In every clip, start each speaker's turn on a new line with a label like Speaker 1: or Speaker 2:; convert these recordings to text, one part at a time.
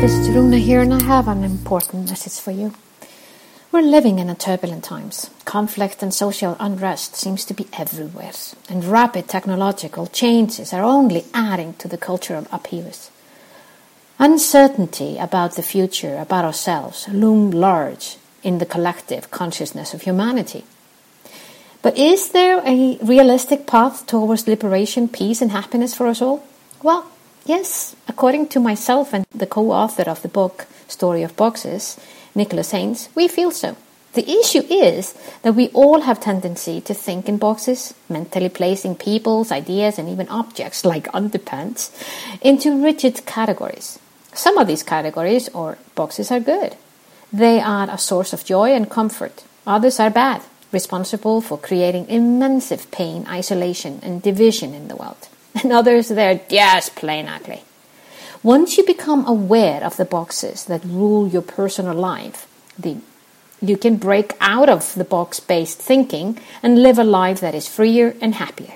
Speaker 1: this is Runa here, and I have an important message for you. We're living in turbulent times. Conflict and social unrest seems to be everywhere, and rapid technological changes are only adding to the cultural upheavals. Uncertainty about the future, about ourselves, loom large in the collective consciousness of humanity. But is there a realistic path towards liberation, peace, and happiness for us all? Well, yes, according to myself and the co author of the book Story of Boxes, Nicholas Haynes, we feel so. The issue is that we all have tendency to think in boxes, mentally placing people's ideas and even objects like underpants into rigid categories. Some of these categories or boxes are good. They are a source of joy and comfort. Others are bad, responsible for creating immense pain, isolation, and division in the world. And others, they're just plain ugly. Once you become aware of the boxes that rule your personal life, the, you can break out of the box based thinking and live a life that is freer and happier.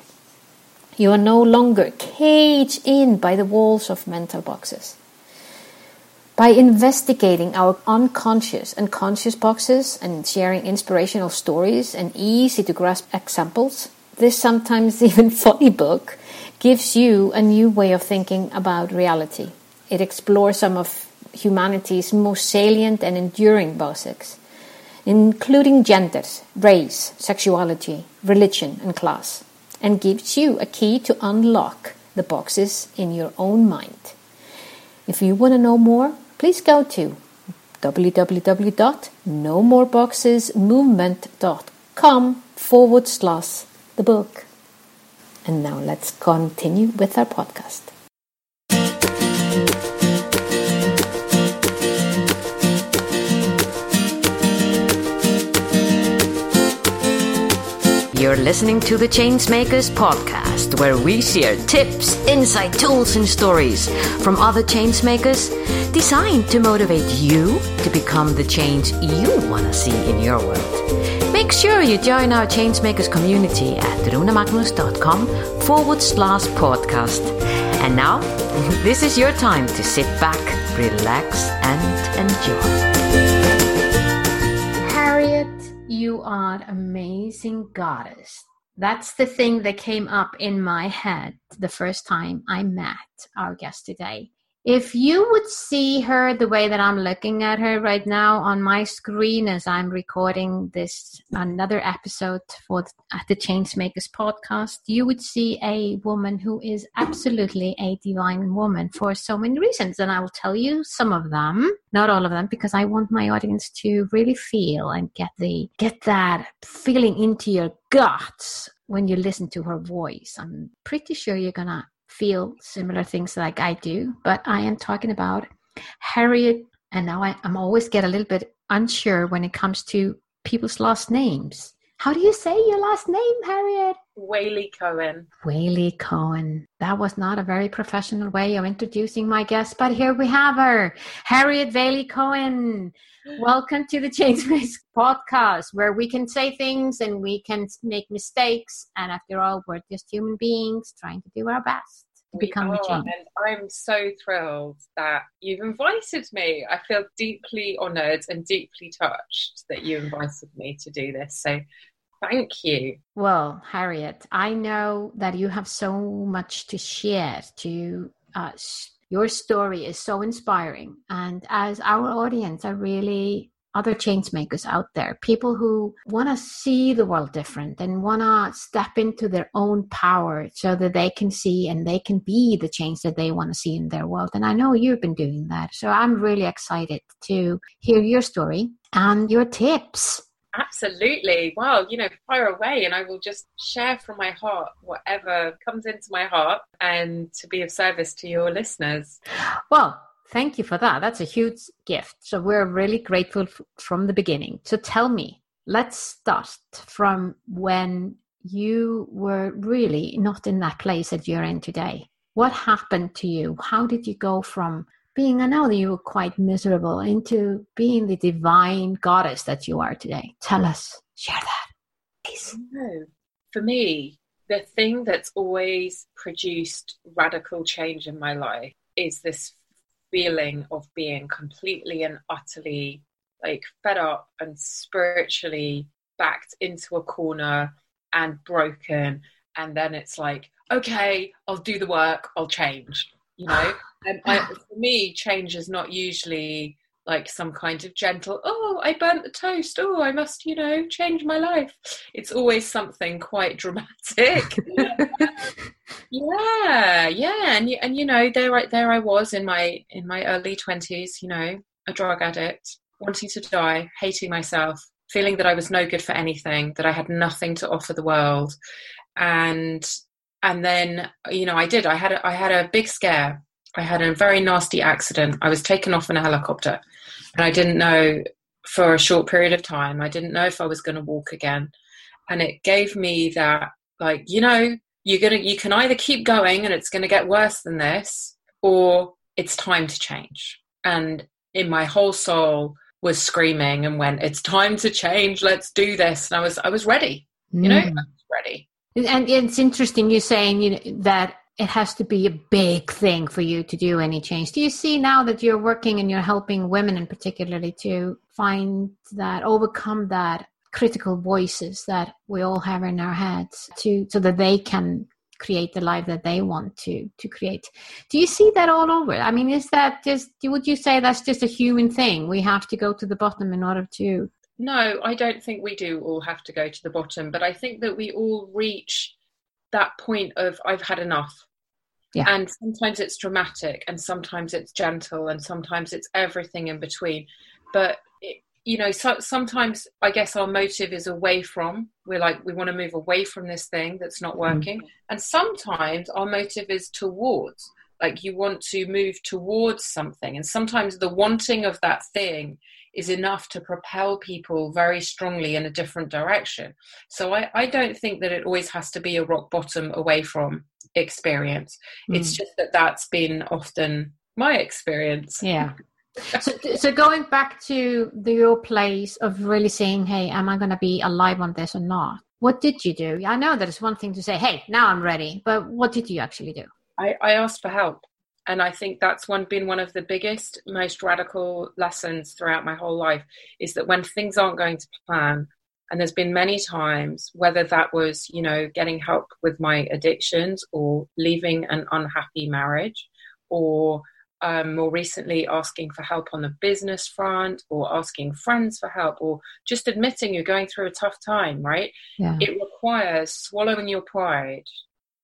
Speaker 1: You are no longer caged in by the walls of mental boxes. By investigating our unconscious and conscious boxes and sharing inspirational stories and easy to grasp examples, this sometimes even funny book gives you a new way of thinking about reality. It explores some of humanity's most salient and enduring basics, including genders, race, sexuality, religion, and class, and gives you a key to unlock the boxes in your own mind. If you want to know more, please go to www.nomoreboxesmovement.com forward slash the book. And now let's continue with our podcast.
Speaker 2: You're listening to the Changemakers podcast, where we share tips, insight, tools, and stories from other changemakers designed to motivate you to become the change you want to see in your world. Make sure you join our Changemakers community at runamagnus.com forward slash podcast. And now, this is your time to sit back, relax, and enjoy.
Speaker 1: Harriet, you are amazing goddess. That's the thing that came up in my head the first time I met our guest today if you would see her the way that I'm looking at her right now on my screen as I'm recording this another episode for uh, the Changemakers podcast, you would see a woman who is absolutely a divine woman for so many reasons. And I will tell you some of them, not all of them, because I want my audience to really feel and get the get that feeling into your guts when you listen to her voice. I'm pretty sure you're gonna feel similar things like I do, but I am talking about Harriet, and now I, am always get a little bit unsure when it comes to people's last names. How do you say your last name, Harriet?
Speaker 3: Waley Cohen.
Speaker 1: Waley Cohen. That was not a very professional way of introducing my guest, but here we have her, Harriet Waley Cohen. Welcome to the Changemakers podcast, where we can say things and we can make mistakes. And after all, we're just human beings trying to do our best to
Speaker 3: we
Speaker 1: become
Speaker 3: are,
Speaker 1: a change.
Speaker 3: And I'm so thrilled that you've invited me. I feel deeply honoured and deeply touched that you invited me to do this. So thank you.
Speaker 1: Well, Harriet, I know that you have so much to share to uh, us your story is so inspiring. And as our audience are really other change makers out there, people who want to see the world different and want to step into their own power so that they can see and they can be the change that they want to see in their world. And I know you've been doing that. So I'm really excited to hear your story and your tips
Speaker 3: Absolutely. Well, you know, fire away and I will just share from my heart whatever comes into my heart and to be of service to your listeners.
Speaker 1: Well, thank you for that. That's a huge gift. So we're really grateful f- from the beginning. So tell me, let's start from when you were really not in that place that you're in today. What happened to you? How did you go from being know that you were quite miserable into being the divine goddess that you are today. Tell us, share that, please.
Speaker 3: No. For me, the thing that's always produced radical change in my life is this feeling of being completely and utterly like fed up and spiritually backed into a corner and broken and then it's like okay i'll do the work i'll change you know and I, for me change is not usually like some kind of gentle oh i burnt the toast. Oh i must you know change my life. It's always something quite dramatic. Yeah yeah and and you know there I, there i was in my in my early 20s you know a drug addict wanting to die hating myself feeling that i was no good for anything that i had nothing to offer the world. And and then you know i did. I had a, i had a big scare. I had a very nasty accident. I was taken off in a helicopter and i didn't know for a short period of time. I didn't know if i was going to walk again. And it gave me that like you know you're gonna you can either keep going and it's going to get worse than this or it's time to change. And in my whole soul was screaming and went it's time to change. Let's do this. And i was i was ready you know? Mm. i was ready
Speaker 1: and it's interesting you saying you know, that it has to be a big thing for you to do any change. Do you see now that you're working and you're helping women in particularly to find that overcome that critical voices that we all have in our heads to so that they can create the life that they want to to create? Do you see that all over? I mean is that just would you say that's just a human thing? We have to go to the bottom in order to
Speaker 3: no, I don't think we do all have to go to the bottom, but I think that we all reach that point of I've had enough. Yeah. And sometimes it's dramatic and sometimes it's gentle and sometimes it's everything in between. But it, you know, so, sometimes I guess our motive is away from. We're like we want to move away from this thing that's not mm-hmm. working. Mm. And sometimes our motive is towards like you want to move towards something and sometimes the wanting of that thing is enough to propel people very strongly in a different direction. So I, I don't think that it always has to be a rock bottom away from experience. Mm. It's just that that's been often my experience.
Speaker 1: Yeah. so, so going back to the, your place of really saying, "Hey, am I going to be alive on this or not?" What did you do? I know that it's one thing to say, "Hey, now I'm ready," but what did you actually do?
Speaker 3: I, I asked for help and I think that's one been one of the biggest, most radical lessons throughout my whole life is that when things aren't going to plan, and there's been many times, whether that was, you know, getting help with my addictions or leaving an unhappy marriage, or um, more recently asking for help on the business front, or asking friends for help, or just admitting you're going through a tough time, right? Yeah. It requires swallowing your pride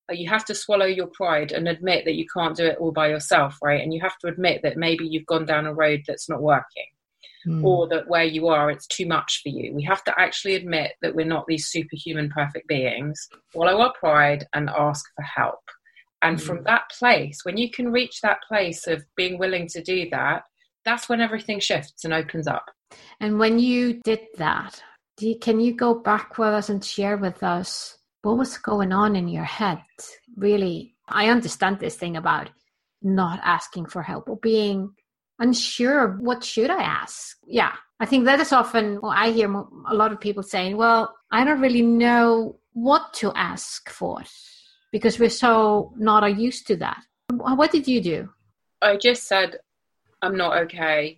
Speaker 3: you have to swallow your pride and admit that you can't do it all by yourself, right? And you have to admit that maybe you've gone down a road that's not working. Mm. Or that where you are, it's too much for you. We have to actually admit that we're not these superhuman perfect beings, swallow our pride, and ask for help. And mm. from that place, when you can reach that place of being willing to do that, that's when everything shifts and opens up.
Speaker 1: And when you did that, you, can you go back with us and share with us what was going on in your head? Really i understand this thing about not asking for help or being unsure what should i ask. Yeah i think that is often well, i hear a lot of people saying well i don't really know what to ask for because we're so not used to that. What did you do?
Speaker 3: I just said i'm not okay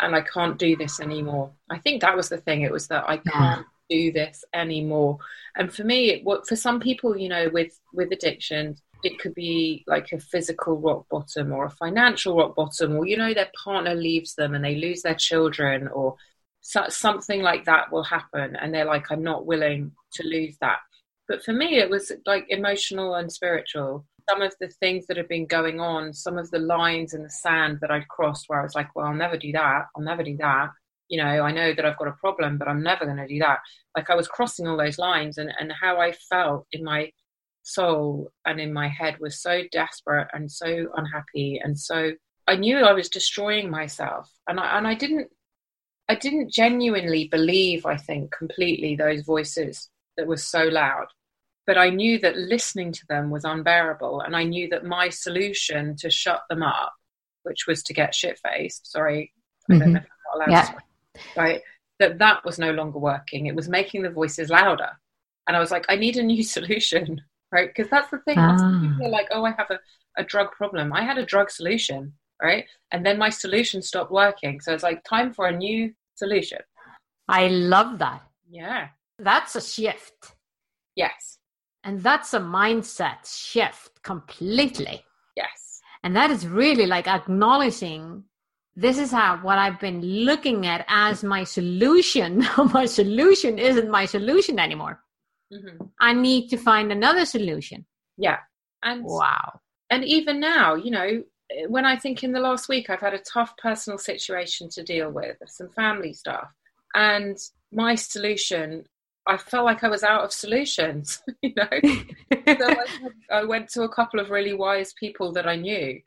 Speaker 3: and i can't do this anymore. I think that was the thing. It was that i can't do this anymore. And for me it, what for some people you know with with addiction it could be like a physical rock bottom or a financial rock bottom or you know their partner leaves them and they lose their children or so, something like that will happen and they're like i'm not willing to lose that. But for me it was like emotional and spiritual. Some of the things that have been going on some of the lines in the sand that i'd crossed where i was like well i'll never do that. I'll never do that you know, I know that I've got a problem, but I'm never going to do that. Like I was crossing all those lines, and, and how I felt in my soul and in my head was so desperate and so unhappy, and so I knew I was destroying myself, and I and I didn't, I didn't genuinely believe. I think completely those voices that were so loud, but I knew that listening to them was unbearable, and I knew that my solution to shut them up, which was to get shit faced. Sorry, mm-hmm. I don't mm-hmm. know if I'm not allowed yeah. to right? That that was no longer working. It was making the voices louder. And I was like, I need a new solution, right? Because that's the thing. Ah. People are like, oh, I have a, a drug problem. I had a drug solution. right? And then my solution stopped working. So it's like time for a new solution.
Speaker 1: I love that.
Speaker 3: Yeah.
Speaker 1: That's a shift.
Speaker 3: Yes.
Speaker 1: And that's a mindset shift completely.
Speaker 3: Yes.
Speaker 1: And that is really like acknowledging this is how what I've been looking at as my solution. my solution isn't my solution anymore. Mm-hmm. I need to find another solution.
Speaker 3: Yeah. And
Speaker 1: wow.
Speaker 3: And even now, you know, when I think in the last week I've had a tough personal situation to deal with, some family stuff. And my solution, I felt like I was out of solutions, you know. so I, I went to a couple of really wise people that I knew,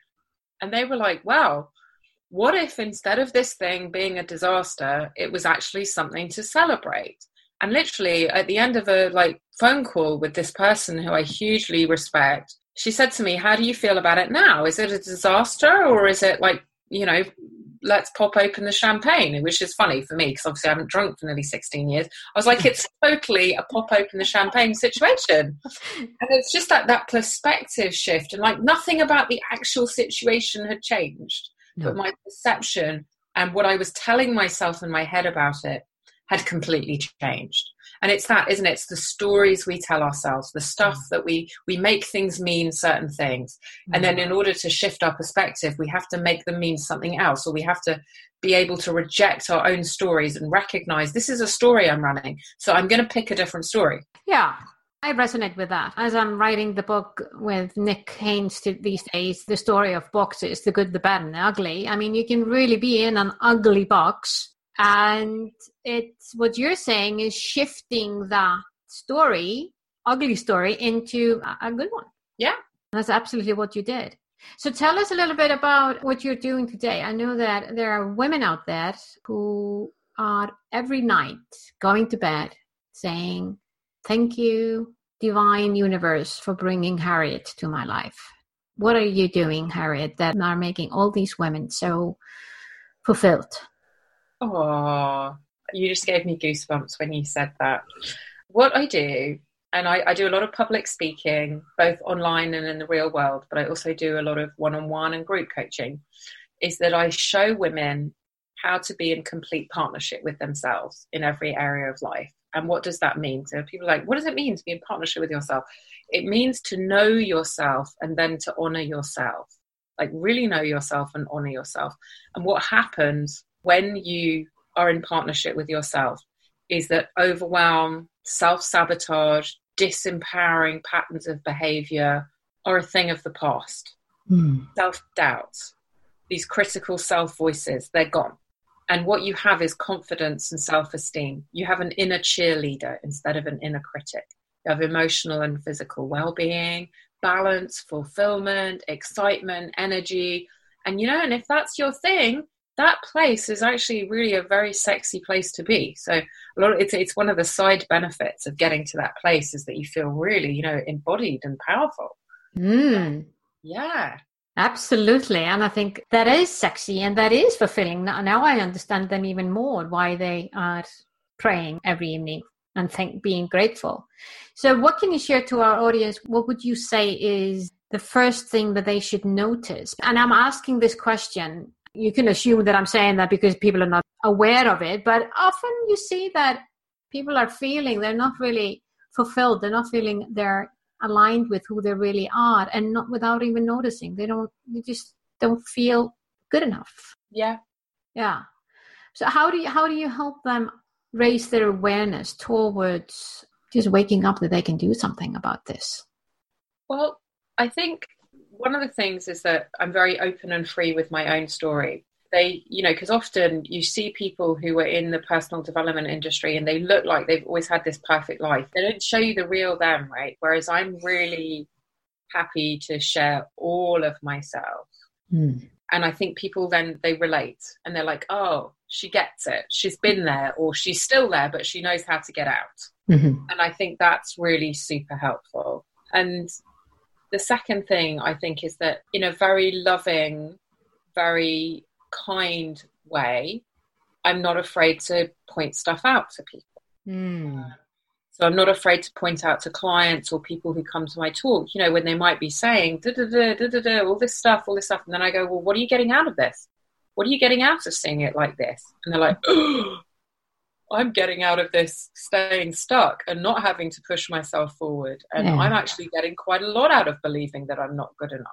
Speaker 3: and they were like, well, what if instead of this thing being a disaster, it was actually something to celebrate? And literally at the end of a like phone call with this person who I hugely respect, she said to me, How do you feel about it now? Is it a disaster or is it like, you know, let's pop open the champagne, which is funny for me because obviously I haven't drunk for nearly 16 years. I was like, it's totally a pop open the champagne situation. And it's just that, that perspective shift and like nothing about the actual situation had changed, no. but my perception and what I was telling myself in my head about it had completely changed and it's that isn't it it's the stories we tell ourselves the stuff mm. that we we make things mean certain things and then mm. in order to shift our perspective we have to make them mean something else or we have to be able to reject our own stories and recognize this is a story i'm running so i'm going to pick a different story
Speaker 1: yeah I resonate with that. As I'm writing the book with Nick Haynes these days, the story of boxes, the good, the bad, and the ugly. I mean, you can really be in an ugly box and it's what you're saying is shifting that story ugly story into a good one
Speaker 3: yeah
Speaker 1: that's absolutely what you did so tell us a little bit about what you're doing today i know that there are women out there who are every night going to bed saying thank you divine universe for bringing harriet to my life what are you doing harriet that are making all these women so fulfilled
Speaker 3: Oh, you just gave me goosebumps when you said that. What I do, and I, I, do a lot of public speaking, both online and in the real world, but I also do a lot of one on one and group coaching, is that I show women how to be in complete partnership with themselves in every area of life. And what does that mean? So people are like, what does it mean to be in partnership with yourself? It means to know yourself and then to honor yourself. Like really know yourself and honor yourself. And what happens when you are in partnership with yourself is that overwhelm, self sabotage, disempowering patterns of behavior are a thing of the past. Mm. Self doubt, these critical self voices, they're gone. And what you have is confidence and self esteem. You have an inner cheerleader instead of an inner critic. You have emotional and physical well being, balance, fulfillment, excitement, energy. And you know, and if that's your thing, that place is actually really a very sexy place to be. So a lot of, it's it's one of the side benefits of getting to that place is that you feel really, you know, embodied and powerful.
Speaker 1: Mm.
Speaker 3: Yeah.
Speaker 1: Absolutely. And I think that is sexy and that is fulfilling. Now I understand them even more why they are praying every evening and think being grateful. So what can you share to our audience? What would you say is the first thing that they should notice? And I'm asking this question you can assume that I'm saying that because people are not aware of it, but often you see that people are feeling they're not really fulfilled, they're not feeling they're aligned with who they really are, and not without even noticing. They don't, they just don't feel good enough.
Speaker 3: Yeah,
Speaker 1: yeah. So how do you how do you help them raise their awareness towards just waking up that they can do something about this?
Speaker 3: Well, I think one of the things is that I'm very open and free with my own story. They, you know, because often you see people who are in the personal development industry and they look like they've always had this perfect life. They don't show you the real them, right? Whereas I'm really happy to share all of myself. Mm. And I think people then they relate and they're like, oh, she gets it. She's been there or she's still there, but she knows how to get out. Mm-hmm. And I think that's really super helpful. And the second thing I think is that in a very loving, very kind way, I'm not afraid to point stuff out to people.
Speaker 1: Mm.
Speaker 3: So I'm not afraid to point out to clients or people who come to my talk, you know, when they might be saying da da da da da da all this stuff, all this stuff, and then I go, well, what are you getting out of this? What are you getting out of seeing it like this? And they're like, oh, I'm getting out of this staying stuck and not having to push myself forward. And yeah. I'm actually getting quite a lot out of believing that I'm not good enough.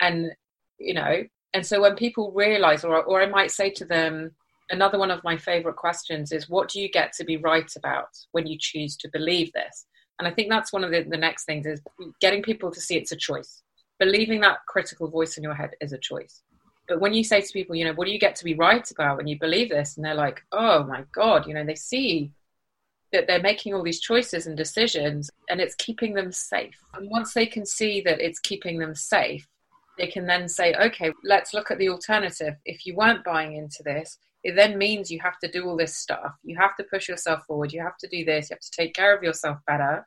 Speaker 3: And, you know, and so when people realize, or, or I might say to them, another one of my favorite questions is, what do you get to be right about when you choose to believe this? And I think that's one of the, the next things is getting people to see it's a choice. Believing that critical voice in your head is a choice. But when you say to people, you know, what do you get to be right about when you believe this? And they're like, oh my God, you know, they see that they're making all these choices and decisions and it's keeping them safe. And once they can see that it's keeping them safe, they can then say, okay, let's look at the alternative. If you weren't buying into this, it then means you have to do all this stuff. You have to push yourself forward. You have to do this. You have to take care of yourself better.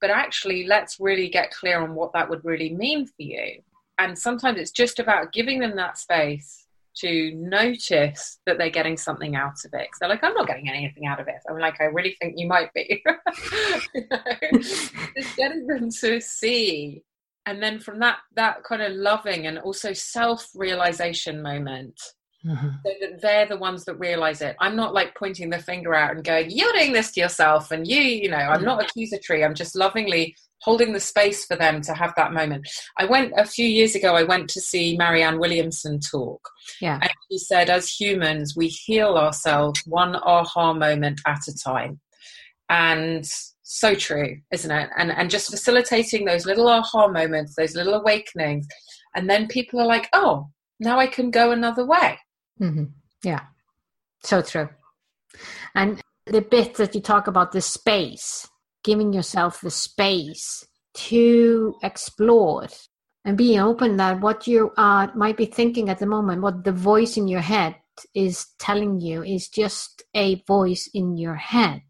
Speaker 3: But actually, let's really get clear on what that would really mean for you and sometimes it's just about giving them that space to notice that they're getting something out of it. they're like, I'm not getting anything out of it. I'm like, I really think you might be. you know? Just getting them to see. And then from that that kind of loving and also self-realization moment, mm-hmm. so that they're the ones that realize it. I'm not like pointing the finger out and going, You're doing this to yourself and you, you know, I'm not accusatory. I'm just lovingly holding the space for them to have that moment. I went a few years ago, I went to see Marianne Williamson talk.
Speaker 1: Yeah.
Speaker 3: And she said, as humans, we heal ourselves one aha moment at a time. And so true, isn't it? And and just facilitating those little aha moments, those little awakenings, and then people are like, "Oh, now I can go another way."
Speaker 1: Mm-hmm. Yeah, so true. And the bit that you talk about the space, giving yourself the space to explore and being open that what you uh, might be thinking at the moment, what the voice in your head is telling you, is just a voice in your head.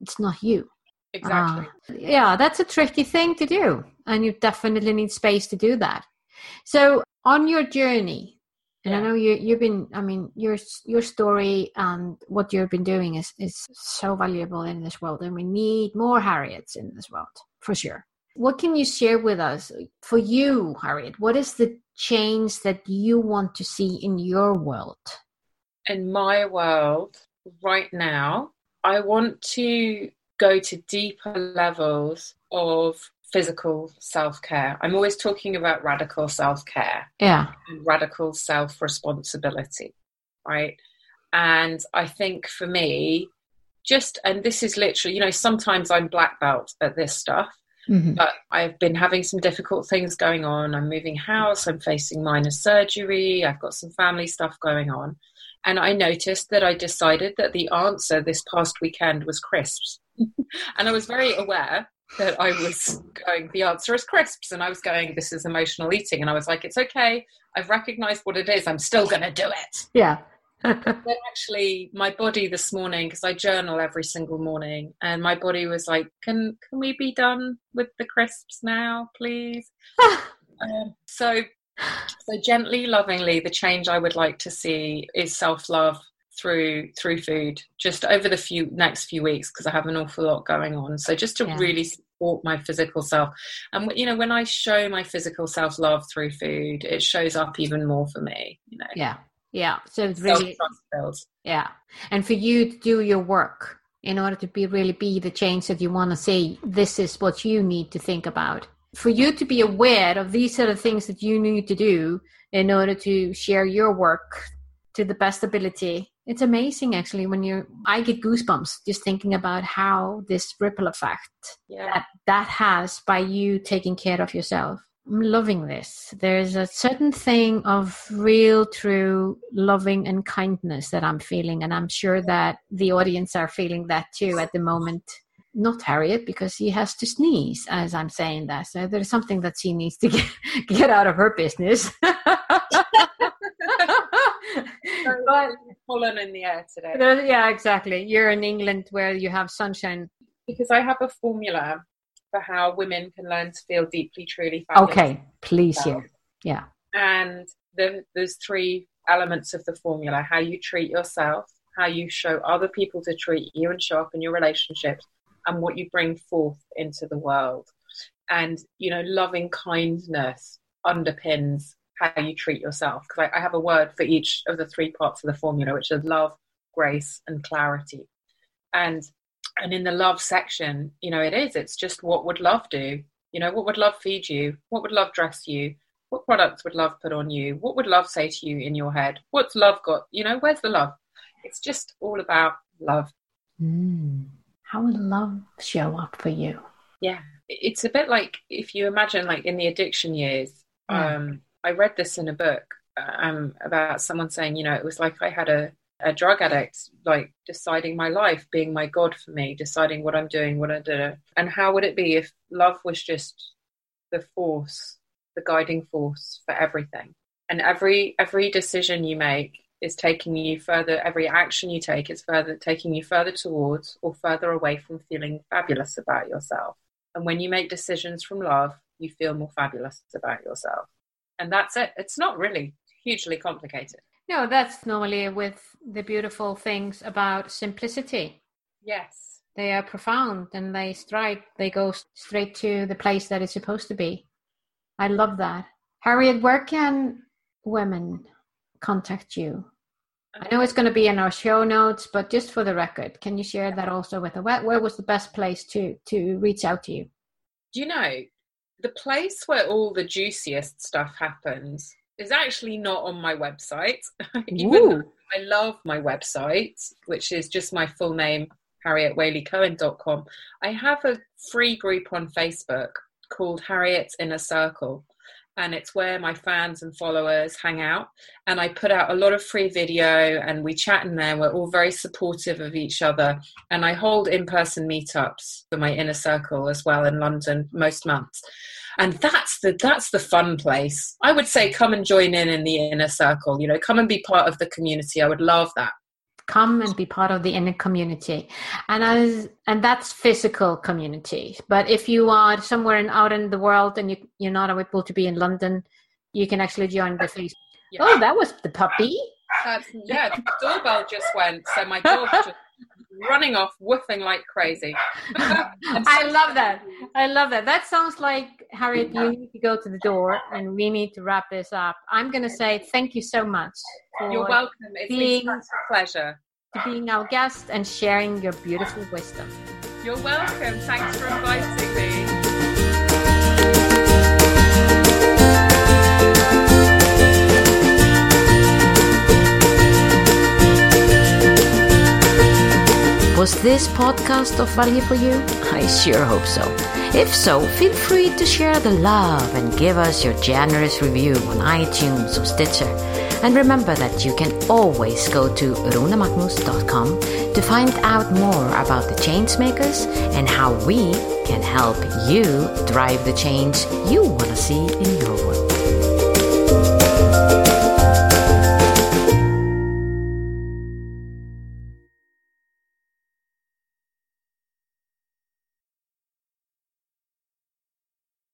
Speaker 1: It's not you.
Speaker 3: Exactly.
Speaker 1: Uh, yeah, that's a tricky thing to do. And you definitely need space to do that. So, on your journey, and yeah. I know you you've been I mean your your story and what you've been doing is is so valuable in this world and we need more Harriets in this world for sure. What can you share with us for you, Harriet? What is the change that you want to see in your world?
Speaker 3: In my world right now, I want to go to deeper levels of physical self care. I'm always talking about radical self care.
Speaker 1: Yeah.
Speaker 3: And radical self responsibility, right? And I think for me, just, and this is literally, you know, sometimes I'm black belt at this stuff. Mm-hmm. But I've been having some difficult things going on. I'm moving house, I'm facing minor surgery, I've got some family stuff going on. And I noticed that I decided that the answer this past weekend was crisps. and I was very aware that I was going, the answer is crisps. And I was going, this is emotional eating. And I was like, it's okay. I've recognized what it is. I'm still going to do it.
Speaker 1: Yeah.
Speaker 3: then actually, my body this morning, because I journal every single morning, and my body was like, can, can we be done with the crisps now, please? um, so, so gently, lovingly, the change I would like to see is self love through through food just over the few next few weeks because I have an awful lot going on. So just to yeah. really support my physical self, and you know when I show my physical self love through food, it shows up even more for me. You know.
Speaker 1: Yeah, yeah. So it's really yeah, and for you to do your work in order to be really be the change that you want to see. This is what you need to think about. For you to be aware of these are the things that you need to do in order to share your work to the best ability it's amazing actually when you i get goosebumps just thinking about how this ripple effect yeah. that that has by you taking care of yourself i'm loving this there's a certain thing of real true loving and kindness that i'm feeling and i'm sure that the audience are feeling that too at the moment not Harriet because she has to sneeze as I'm saying that. So there's something that she needs to get, get out of her business.
Speaker 3: pollen in the air today.
Speaker 1: yeah, exactly. You're in England where you have sunshine.
Speaker 3: Because I have a formula for how women can learn to feel deeply, truly.
Speaker 1: Okay, please, yeah. yeah.
Speaker 3: And the, there's three elements of the formula how you treat yourself, how you show other people to treat you and show up in your relationships, and what you bring forth into the world. And, you know, loving kindness underpins how you treat yourself. Because I, I have a word for each of the three parts of the formula, which is love, grace, and clarity. And and in the love section, you know, it is. It's just what would love do? You know, what would love feed you? What would love dress you? What products would love put on you? What would love say to you in your head? What's love got? You know, where's the love? It's just all about love.
Speaker 1: Mm. How would love show up for you?
Speaker 3: Yeah, it's a bit like if you imagine, like in the addiction years. Yeah. Um, I read this in a book um, about someone saying, you know, it was like I had a, a drug addict, like deciding my life, being my God for me, deciding what I'm doing, what I do. And how would it be if love was just the force, the guiding force for everything? And every every decision you make is taking you further every action you take is further taking you further towards or further away from feeling fabulous about yourself and when you make decisions from love you feel more fabulous about yourself and that's it. It's not really hugely complicated.
Speaker 1: No that's normally with the beautiful things about simplicity.
Speaker 3: Yes.
Speaker 1: They are profound and they strike they go straight to the place that it's supposed to be. I love that. Harriet where can women contact you? I know it's going to be in our show notes, but just for the record, can you share that also with the where, where was the best place to to reach out to you?
Speaker 3: Do you know the place where all the juiciest stuff happens is actually not on my website. Even though I love my website, which is just my full name, harrietwaleycohen.com. I have a free group on Facebook called Harriet's Inner Circle and it's where my fans and followers hang out. And I put out a lot of free video and we chat in there. We're all very supportive of each other. And I hold in person meetups for my inner circle as well in London most months. And that's the that's the fun place. I would say come and join in in the inner circle. You know, come and be part of the community. I would love that
Speaker 1: come and be part of the inner community. And as and that's physical community. But if you are somewhere in, out in the world and you, you're not able to be in london you can actually join the facebook. Yeah. oh that was the puppy.
Speaker 3: That's, yeah the doorbell just went. So my dog just running off woofing like crazy.
Speaker 1: I love that. I love that. That sounds like harriet you need to go to the door and we need to wrap this up. I'm going to say thank you so much
Speaker 3: you're welcome. It's being, been such a pleasure.
Speaker 1: to being our guest and sharing your beautiful wisdom.
Speaker 3: You're welcome. Thanks for inviting me
Speaker 2: this podcast of value for you? I sure hope so. If so, feel free to share the love and give us your generous review on iTunes or Stitcher. And remember that you can always go to runamagnus.com to find out more about the Changemakers and how we can help you drive the change you want to see in your world.